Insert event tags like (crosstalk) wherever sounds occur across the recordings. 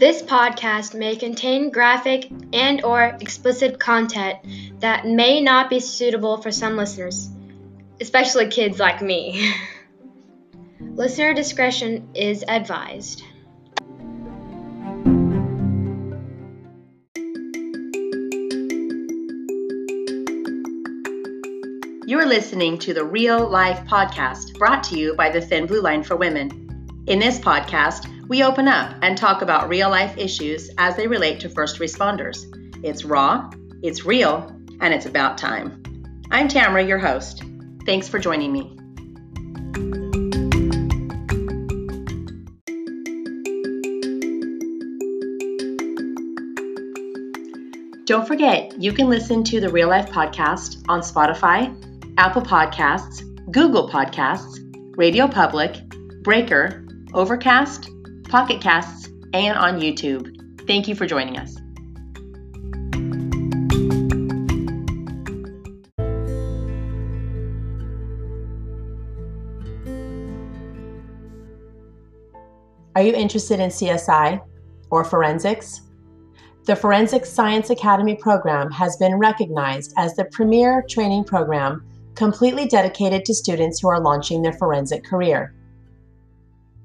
This podcast may contain graphic and or explicit content that may not be suitable for some listeners, especially kids like me. (laughs) Listener discretion is advised. You're listening to the Real Life Podcast, brought to you by the Thin Blue Line for Women. In this podcast, we open up and talk about real life issues as they relate to first responders. It's raw, it's real, and it's about time. I'm Tamara, your host. Thanks for joining me. Don't forget, you can listen to the Real Life Podcast on Spotify, Apple Podcasts, Google Podcasts, Radio Public, Breaker, Overcast, Pocket Casts, and on YouTube. Thank you for joining us. Are you interested in CSI or forensics? The Forensic Science Academy program has been recognized as the premier training program completely dedicated to students who are launching their forensic career.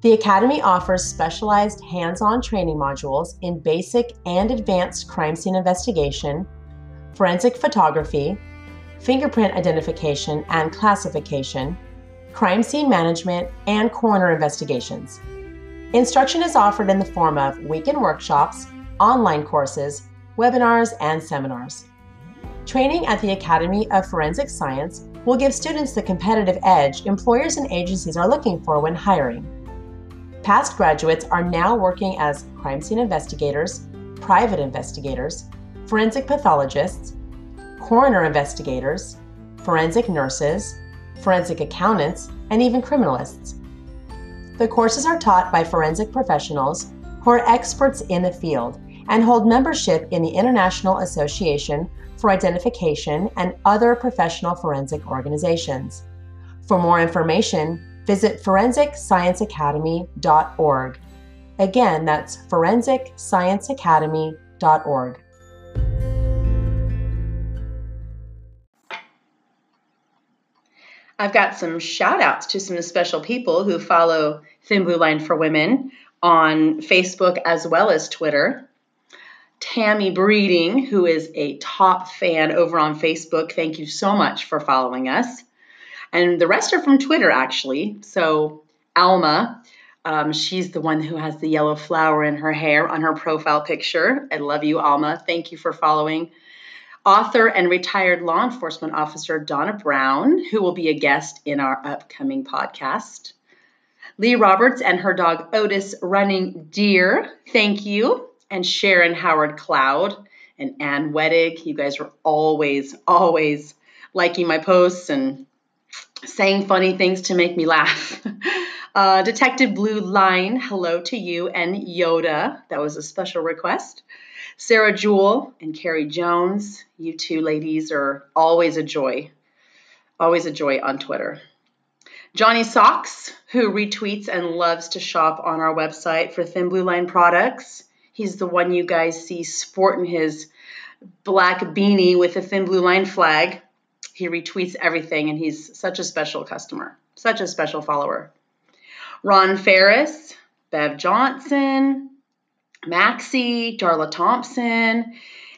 The Academy offers specialized hands on training modules in basic and advanced crime scene investigation, forensic photography, fingerprint identification and classification, crime scene management, and coroner investigations. Instruction is offered in the form of weekend workshops, online courses, webinars, and seminars. Training at the Academy of Forensic Science will give students the competitive edge employers and agencies are looking for when hiring. Past graduates are now working as crime scene investigators, private investigators, forensic pathologists, coroner investigators, forensic nurses, forensic accountants, and even criminalists. The courses are taught by forensic professionals who are experts in the field and hold membership in the International Association for Identification and other professional forensic organizations. For more information, visit forensicscienceacademy.org. Again, that's forensicscienceacademy.org. I've got some shout outs to some special people who follow Thin Blue Line for Women on Facebook as well as Twitter. Tammy Breeding, who is a top fan over on Facebook, thank you so much for following us. And the rest are from Twitter, actually. So, Alma, um, she's the one who has the yellow flower in her hair on her profile picture. I love you, Alma. Thank you for following. Author and retired law enforcement officer Donna Brown, who will be a guest in our upcoming podcast. Lee Roberts and her dog Otis running deer, thank you. And Sharon Howard Cloud and Ann Wedig, you guys are always, always liking my posts and saying funny things to make me laugh. (laughs) Uh, Detective Blue Line, hello to you, and Yoda, that was a special request. Sarah Jewell and Carrie Jones, you two ladies are always a joy, always a joy on Twitter. Johnny Socks, who retweets and loves to shop on our website for Thin Blue Line products. He's the one you guys see sporting his black beanie with a Thin Blue Line flag. He retweets everything, and he's such a special customer, such a special follower. Ron Ferris, Bev Johnson, Maxie, Darla Thompson,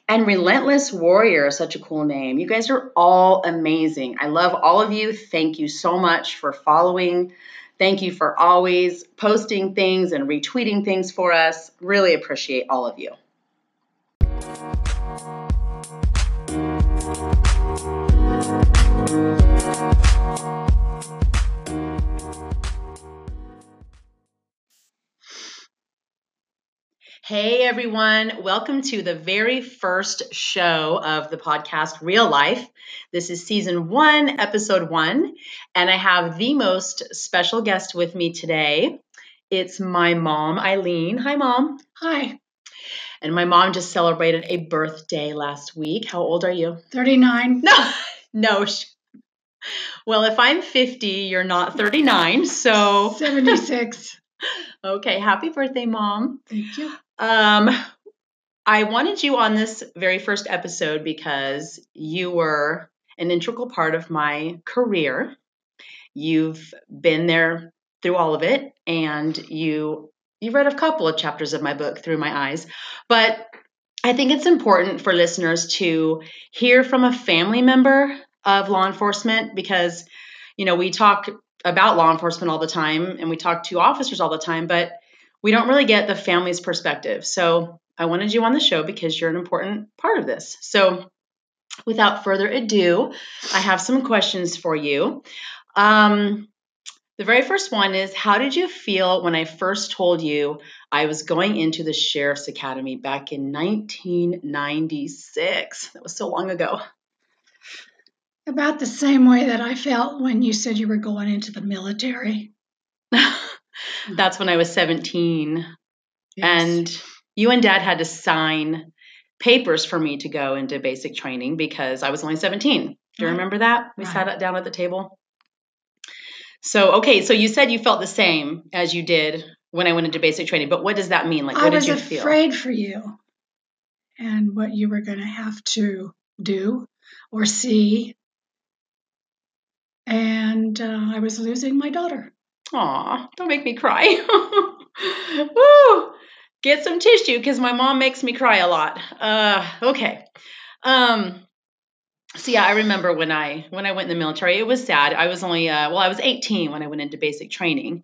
and Relentless Warrior, such a cool name. You guys are all amazing. I love all of you. Thank you so much for following. Thank you for always posting things and retweeting things for us. Really appreciate all of you. Hey everyone, welcome to the very first show of the podcast Real Life. This is season one, episode one, and I have the most special guest with me today. It's my mom, Eileen. Hi, mom. Hi. And my mom just celebrated a birthday last week. How old are you? 39. No, (laughs) no. Well, if I'm 50, you're not 39, so. 76. (laughs) okay, happy birthday, mom. Thank you. Um, I wanted you on this very first episode because you were an integral part of my career. You've been there through all of it, and you you read a couple of chapters of my book through my eyes. But I think it's important for listeners to hear from a family member of law enforcement because, you know, we talk about law enforcement all the time and we talk to officers all the time, but we don't really get the family's perspective. So I wanted you on the show because you're an important part of this. So without further ado, I have some questions for you. Um, the very first one is How did you feel when I first told you I was going into the Sheriff's Academy back in 1996? That was so long ago. About the same way that I felt when you said you were going into the military. (laughs) That's when I was 17. Yes. And you and dad had to sign papers for me to go into basic training because I was only 17. Do you Right. remember that? We Right. sat down at the table. So, okay, so you said you felt the same as you did when I went into basic training, but what does that mean? Like, what did you feel? I was afraid for you and what you were going to have to do or see. And uh, I was losing my daughter. Aw, don't make me cry. (laughs) Woo! Get some tissue because my mom makes me cry a lot. Uh, okay. Um, so yeah, I remember when I when I went in the military, it was sad. I was only uh, well, I was 18 when I went into basic training.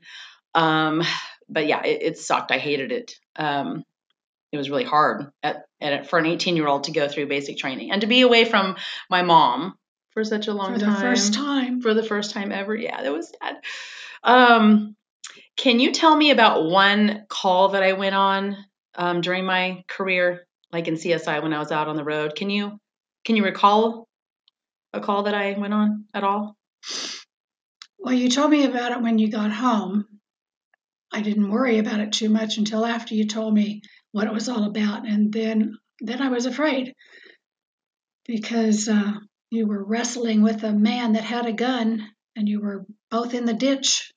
Um, but yeah, it, it sucked. I hated it. Um, it was really hard at, at for an 18 year old to go through basic training and to be away from my mom for such a long time. for the first time. for the first time ever. Yeah, that was sad. Um, can you tell me about one call that I went on um, during my career, like in CSI when I was out on the road? Can you can you recall a call that I went on at all? Well, you told me about it when you got home. I didn't worry about it too much until after you told me what it was all about, and then then I was afraid because uh, you were wrestling with a man that had a gun, and you were both in the ditch.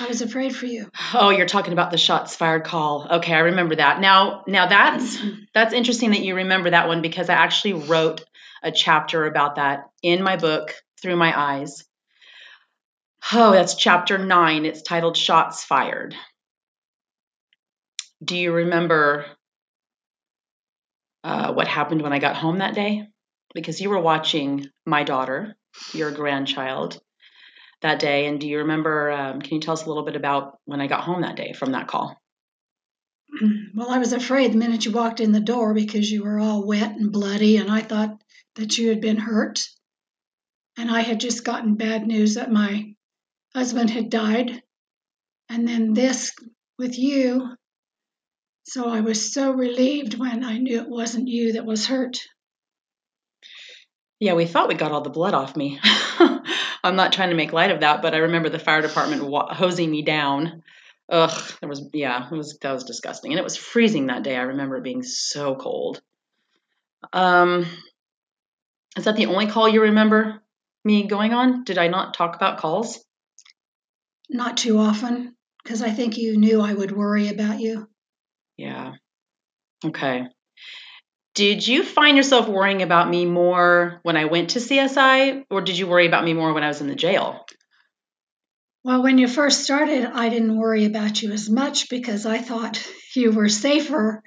I was afraid for you. Oh, you're talking about the shots fired call. Okay, I remember that. Now, now that's that's interesting that you remember that one because I actually wrote a chapter about that in my book through my eyes. Oh, that's chapter 9. It's titled Shots Fired. Do you remember uh, what happened when I got home that day? Because you were watching my daughter, your grandchild, that day. And do you remember? Um, can you tell us a little bit about when I got home that day from that call? (clears throat) Well, I was afraid the minute you walked in the door because you were all wet and bloody, and I thought that you had been hurt. And I had just gotten bad news that my husband had died. And then this with you. So I was so relieved when I knew it wasn't you that was hurt. Yeah, we thought we got all the blood off me. (laughs) I'm not trying to make light of that, but I remember the fire department wa- hosing me down. Ugh, it was yeah, it was that was disgusting, and it was freezing that day. I remember it being so cold. Um, is that the only call you remember me going on? Did I not talk about calls? Not too often, because I think you knew I would worry about you. Yeah. Okay. Did you find yourself worrying about me more when I went to CSI, or did you worry about me more when I was in the jail? Well, when you first started, I didn't worry about you as much because I thought (laughs) you were safer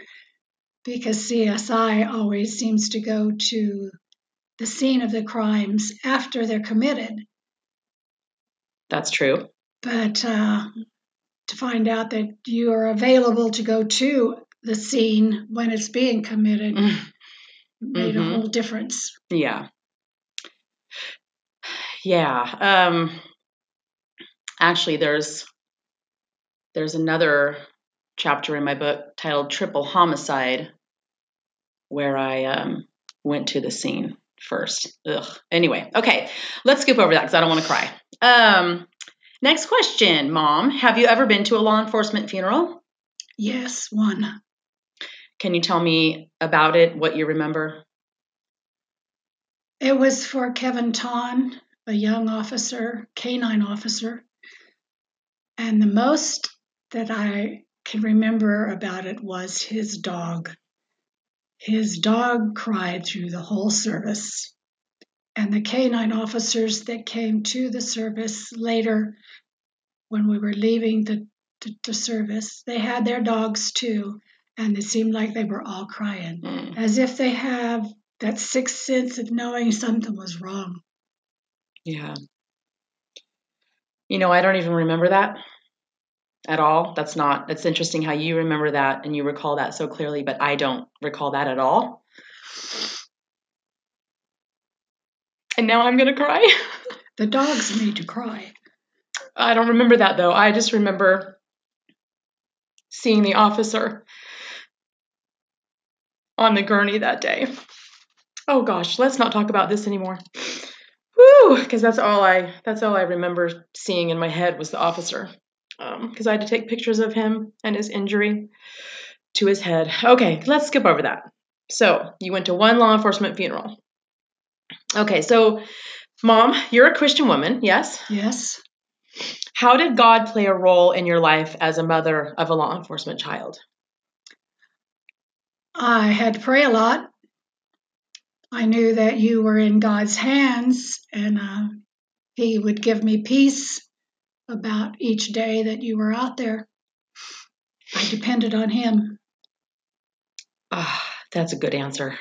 because CSI always seems to go to the scene of the crimes after they're committed. That's true. But uh, to find out that you are available to go to the scene when it's being committed made a Mhm. whole difference. Yeah. Yeah. Um actually there's there's another chapter in my book titled Triple Homicide where I um went to the scene first. Ugh. Anyway, okay. Let's skip over that cuz I don't want to cry. Um next question, mom. Have you ever been to a law enforcement funeral? Yes, one. Can you tell me about it, what you remember? It was for Kevin Tonn, a young officer, canine officer. And the most that I can remember about it was his dog. His dog cried through the whole service. And the canine officers that came to the service later, when we were leaving the, the, the service, they had their dogs too. And it seemed like they were all crying, Mm. as if they have that sixth sense of knowing something was wrong. Yeah. You know, I don't even remember that at all. That's not, that's interesting how you remember that and you recall that so clearly, but I don't recall that at all. And now I'm going to cry. (laughs) The dogs made to cry. I don't remember that though. I just remember seeing the officer on the gurney that day. Oh gosh, let's not talk about this anymore. Woo, because that's all I that's all I remember seeing in my head was the officer. Um, because I had to take pictures of him and his injury to his head. Okay, let's skip over that. So you went to one law enforcement funeral. Okay, so mom, you're a Christian woman, yes? Yes. How did God play a role in your life as a mother of a law enforcement child? I had to pray a lot. I knew that you were in God's hands and uh, He would give me peace about each day that you were out there. I depended on Him. Ah, that's a good answer.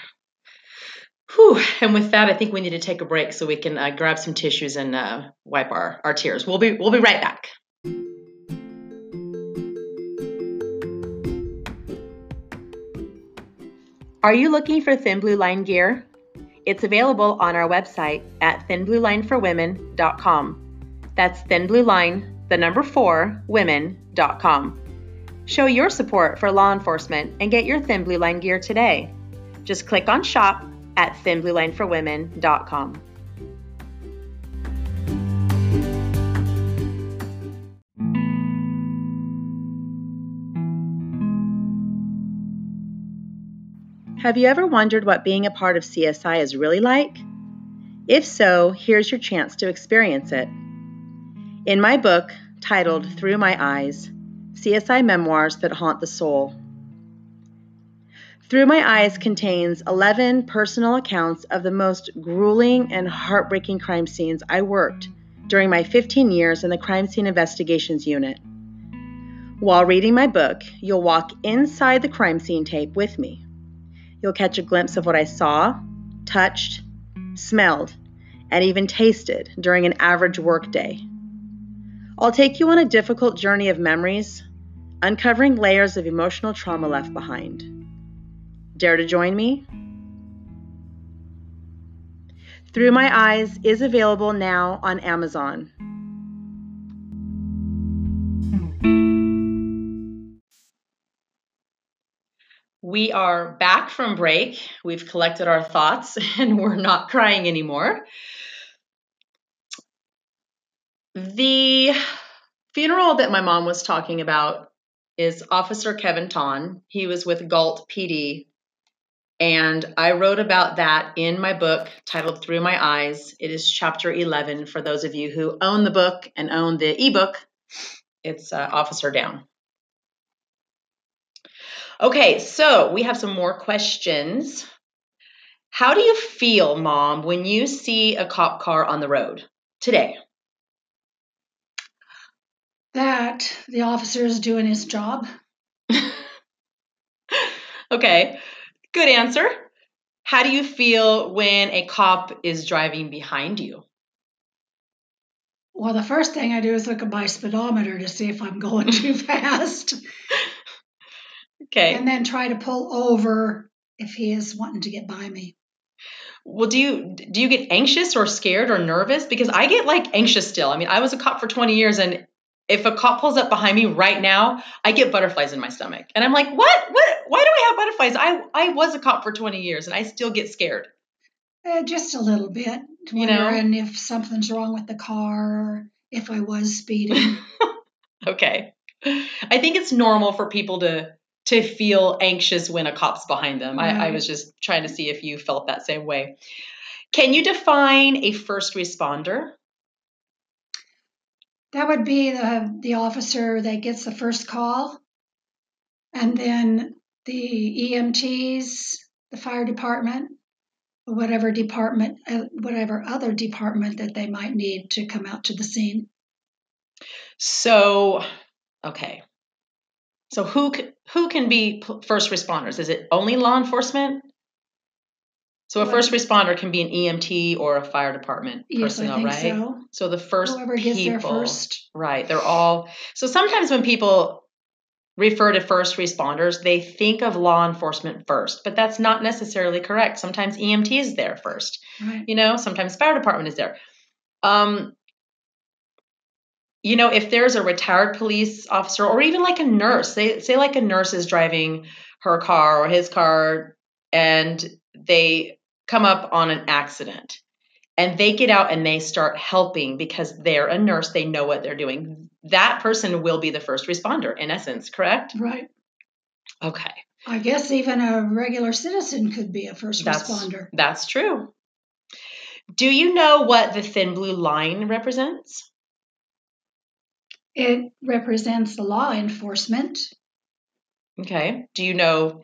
Whew. And with that, I think we need to take a break so we can uh, grab some tissues and uh, wipe our, our tears. We'll be we'll be right back. Are you looking for Thin Blue Line gear? It's available on our website at thinbluelineforwomen.com. That's Thin Blue Line, the number four, women.com. Show your support for law enforcement and get your Thin Blue Line gear today. Just click on shop at thinbluelineforwomen.com. Have you ever wondered what being a part of CSI is really like? If so, here's your chance to experience it. In my book, titled Through My Eyes CSI Memoirs That Haunt the Soul, Through My Eyes contains 11 personal accounts of the most grueling and heartbreaking crime scenes I worked during my 15 years in the Crime Scene Investigations Unit. While reading my book, you'll walk inside the crime scene tape with me. You'll catch a glimpse of what I saw, touched, smelled, and even tasted during an average workday. I'll take you on a difficult journey of memories, uncovering layers of emotional trauma left behind. Dare to join me? Through My Eyes is available now on Amazon. We are back from break. We've collected our thoughts (laughs) and we're not crying anymore. The funeral that my mom was talking about is Officer Kevin Tonn. He was with Galt PD. And I wrote about that in my book titled Through My Eyes. It is chapter 11 for those of you who own the book and own the ebook. It's uh, Officer Down. Okay, so we have some more questions. How do you feel, Mom, when you see a cop car on the road today? That the officer is doing his job. (laughs) okay, good answer. How do you feel when a cop is driving behind you? Well, the first thing I do is look at my speedometer to see if I'm going too (laughs) fast. Okay. And then try to pull over if he is wanting to get by me. Well, do you do you get anxious or scared or nervous? Because I get like anxious still. I mean, I was a cop for 20 years and if a cop pulls up behind me right now, I get butterflies in my stomach. And I'm like, "What? What? Why do I have butterflies? I I was a cop for 20 years and I still get scared." Uh, just a little bit. You know? Wondering if something's wrong with the car, if I was speeding. (laughs) Okay. I think it's normal for people to to feel anxious when a cop's behind them. I, I was just trying to see if you felt that same way. Can you define a first responder? that would be the the officer that gets the first call and then the EMTs, the fire department, whatever department, uh, whatever other department that they might need to come out to the scene. So, okay. So who who can be first responders? Is it only law enforcement? So a first responder can be an EMT or a fire department Yes, personnel, think right? so. So the first Whoever gets people, there first. right? They're all. So sometimes when people refer to first responders, they think of law enforcement first, but that's not necessarily correct. Sometimes EMT is there first. Right. You know, sometimes fire department is there. Um, you know, if there's a retired police officer or even like a nurse, say say like a nurse is driving her car or his car and they come up on an accident and they get out and they start helping because they're a nurse, they know what they're doing. That person will be the first responder in essence, correct? Right. Okay. I guess even a regular citizen could be a first That's responder. that's true. Do you know what the thin blue line represents? It represents law enforcement. Okay. Do you know?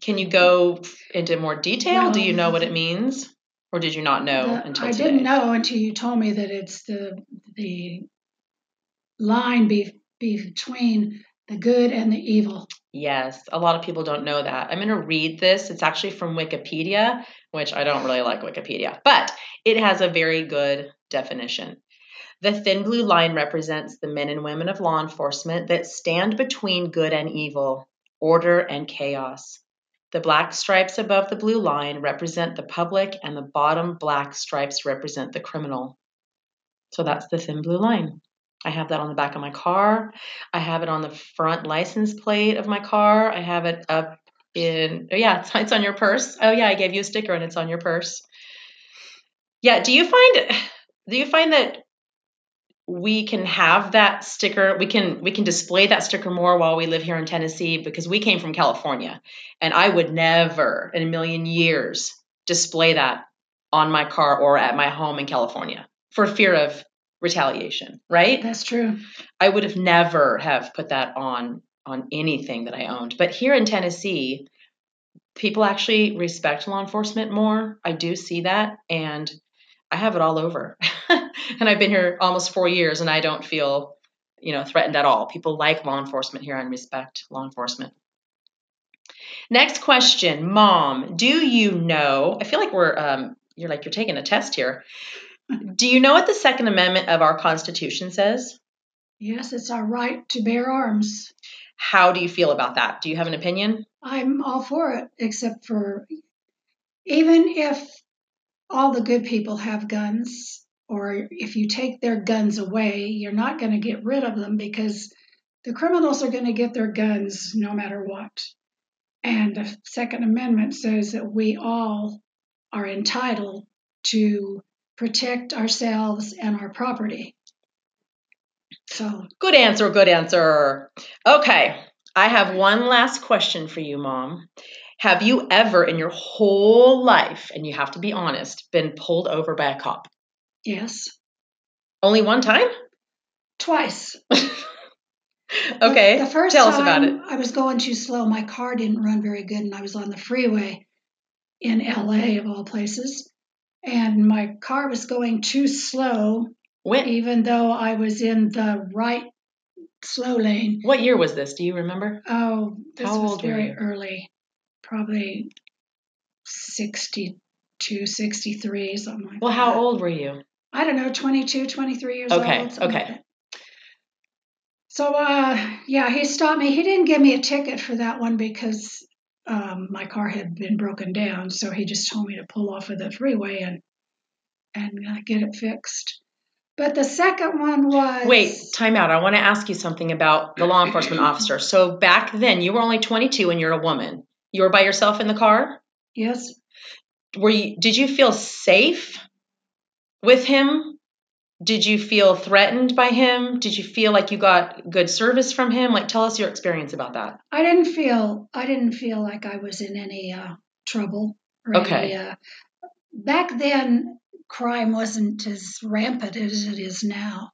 Can you go into more detail? Do you know what it means, or did you not know The- until I today? didn't know until you told me that it's the the line be, between the good and the evil. Yes, a lot of people don't know that. I'm going to read this. It's actually from Wikipedia, which I don't really like Wikipedia, but it has a very good definition. The thin blue line represents the men and women of law enforcement that stand between good and evil, order and chaos. The black stripes above the blue line represent the public, and the bottom black stripes represent the criminal. So that's the thin blue line. I have that on the back of my car. I have it on the front license plate of my car. I have it up in, oh, yeah, it's, it's on your purse. Oh, yeah, I gave you a sticker and it's on your purse. Yeah, do you find, do you find that we can have that sticker we can we can display that sticker more while we live here in Tennessee because we came from California and I would never in a million years display that on my car or at my home in California for fear of retaliation right That's true. I would have never have put that on on anything that I owned. But here in Tennessee, people actually respect law enforcement more. I do see that and I have it all over. (laughs) and I've been here almost 4 years and I don't feel, you know, threatened at all. People like law enforcement here and respect law enforcement. Next question, mom, do you know? I feel like we're um you're like you're taking a test here. Do you know what the second amendment of our constitution says? Yes, it's our right to bear arms. How do you feel about that? Do you have an opinion? I'm all for it, except for even if all the good people have guns, or if you take their guns away, you're not going to get rid of them because the criminals are going to get their guns no matter what. And the Second Amendment says that we all are entitled to protect ourselves and our property. So, Good answer, good answer. Okay, I have one last question for you, Mom. Have you ever in your whole life, and you have to be honest, been pulled over by a cop? yes, Only one time? twice. (laughs) okay, The, the first tell time us about it. I was going too slow. My car didn't run very good, and I was on the freeway in LA, of all places. And my car was going too slow, When? even though I was in the right slow lane. What year was this? Do you remember? Oh, this How was very early, probably 62, 63, something like Well, that. how old were you? I don't know, 22, 23 years Okay, old. okay. that. So, uh, yeah, he stopped me. He didn't give me a ticket for that one because um, my car had been broken down. So he just told me to pull off of the freeway and and uh, get it fixed. But the second one was Wait, time out. I want to ask you something about the law enforcement officer. So back then, you were only 22 and you're a woman. You were by yourself in the car? Yes, were you did you feel safe with him did you feel threatened by him did you feel like you got good service from him like tell us your experience about that I didn't feel I didn't feel like I was in any uh, trouble. Or Okay. Any, uh, back then, crime wasn't as rampant as it is now,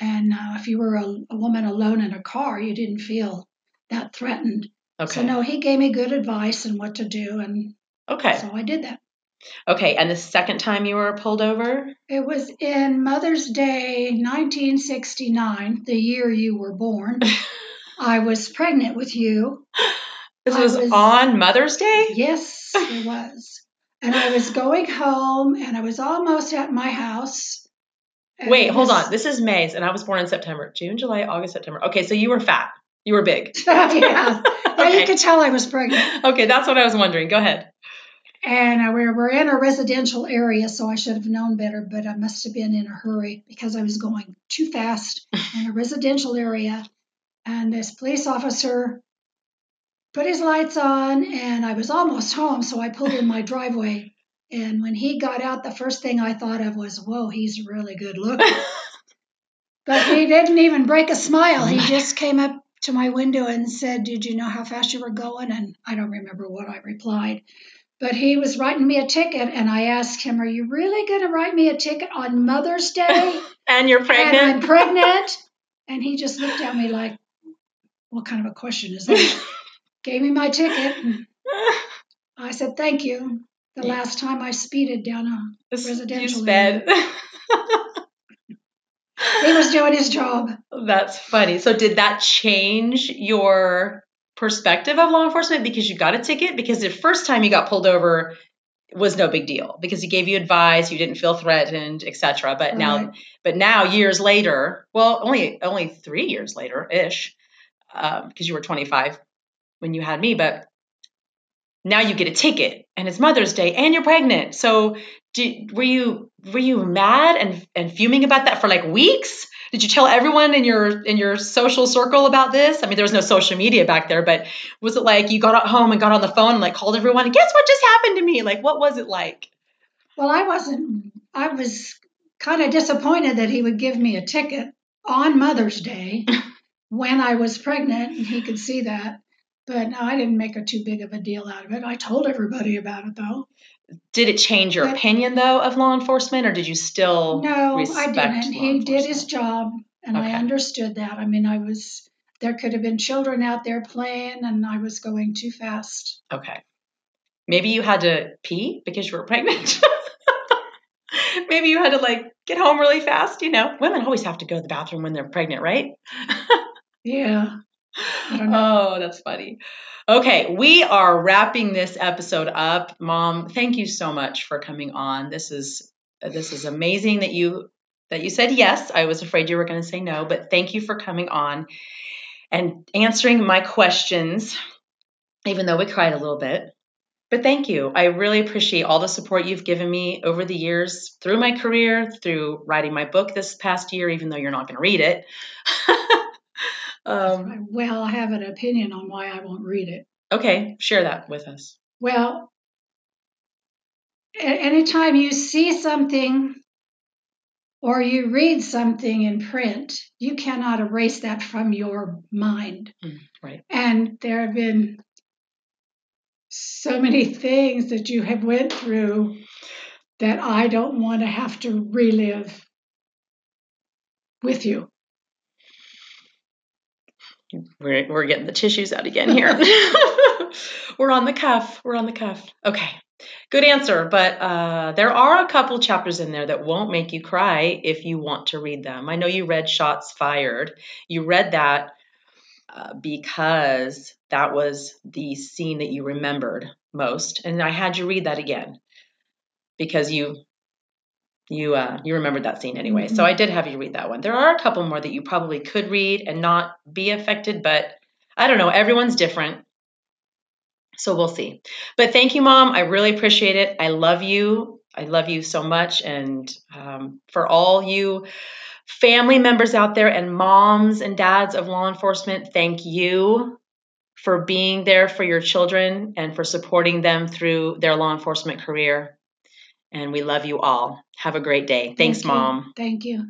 and uh, if you were a, a woman alone in a car, you didn't feel that threatened. Okay. So no, he gave me good advice and what to do, and okay. so I did that. Okay. And the second time you were pulled over? It was in Mother's Day 1969, the year you were born. (laughs) I was pregnant with you. (gasps) This was, was- on Mother's Day? Yes, it (laughs) was. And I was going home and I was almost at my house. Wait, it hold was- on. This is May's, and I was born in September. June, July, August, September. Okay, so you were fat. You were big. (laughs) yeah. (laughs) yeah, you could tell I was pregnant. Okay, that's what I was wondering. Go ahead. And uh, we we're in a residential area, so I should have known better, but I must have been in a hurry because I was going too fast (laughs) in a residential area. And this police officer put his lights on, and I was almost home, so I pulled in my (laughs) driveway. And when he got out, the first thing I thought of was, whoa, he's really good looking. But he didn't even break a smile. He just came up to my window and said, Did you know how fast you were going? And I don't remember what I replied. But he was writing me a ticket, and I asked him, Are you really going to write me a ticket on Mother's Day? (laughs) and you're pregnant? And I'm pregnant? And he just looked at me like, What kind of a question is that? (laughs) Gave me my ticket. I said, Thank you. The Yeah. last time I speeded down a. This- you residential sped. (laughs) He was doing his job. That's funny. So did that change your perspective of law enforcement because you got a ticket? Because the first time you got pulled over was no big deal because he gave you advice, you didn't feel threatened, etc. But now, but now years later, well, only only three years later ish, because um, you were 25 when you had me, but now you get a ticket and it's Mother's Day and you're pregnant. So did, were you were you mad and and fuming about that for like weeks? Did you tell everyone in your in your social circle about this? I mean, there was no social media back there, but was it like you got home and got on the phone and like called everyone? And guess what just happened to me? Like, what was it like? Well, I wasn't, I was kind of disappointed that he would give me a ticket on Mother's Day (laughs) when I was pregnant, and he could see that. But no, I didn't make a too big of a deal out of it. I told everybody about it, though. Did it change your But- opinion though of law enforcement, or did you still No, I didn't. He did his job, and I understood that. I mean, I was, there could have been children out there playing, and I was going too fast. Okay. Maybe you had to pee because you were pregnant. (laughs) Maybe you had to like get home really fast. You know, women always have to go to the bathroom when they're pregnant, right? (laughs) Yeah. (laughs) Oh, that's funny. Okay, we are wrapping this episode up. Mom, thank you so much for coming on. This is this is amazing that you that you said yes. I was afraid you were going to say no, but thank you for coming on and answering my questions even though we cried a little bit. But thank you. I really appreciate all the support you've given me over the years through my career, through writing my book this past year even though you're not going to read it. (laughs) um, Well, I have an opinion on why I won't read it. Okay, share that with us. Well, anytime you see something or you read something in print, you cannot erase that from your mind. Mm, right. And there have been so many things that you have went through that I don't want to have to relive with you. We're, we're getting the tissues out again here. (laughs) we're on the cuff. We're on the cuff. Okay, good answer. But uh, there are a couple chapters in there that won't make you cry if you want to read them. I know you read Shots Fired. You read that uh, because that was the scene that you remembered most, and I had you read that again because you you uh, you remembered that scene anyway. So Mhm. I did have you read that one. There are a couple more that you probably could read and not be affected, but I don't know. Everyone's different. So we'll see. But thank you, Mom. I really appreciate it. I love you. I love you so much. And um, for all you family members out there and moms and dads of law enforcement, thank you for being there for your children and for supporting them through their law enforcement career. And we love you all. Have a great day. Thanks, Thank. Mom. Thank you.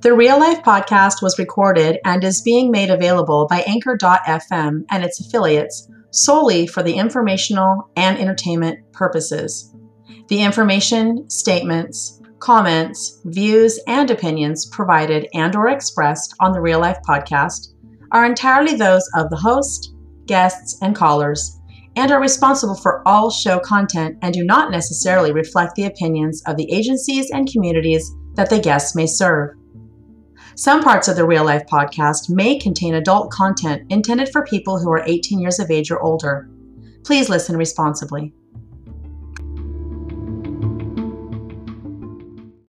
The Real Life podcast was recorded and is being made available by Anchor.fm and its affiliates solely for the informational and entertainment purposes. The information, statements, comments, views, and opinions provided and or expressed on the Real Life podcast are entirely those of the host, guests, and callers, and are responsible for all show content and do not necessarily reflect the opinions of the agencies and communities that the guests may serve. Some parts of the Real Life podcast may contain adult content intended for people who are 18 years of age or older. Please listen responsibly.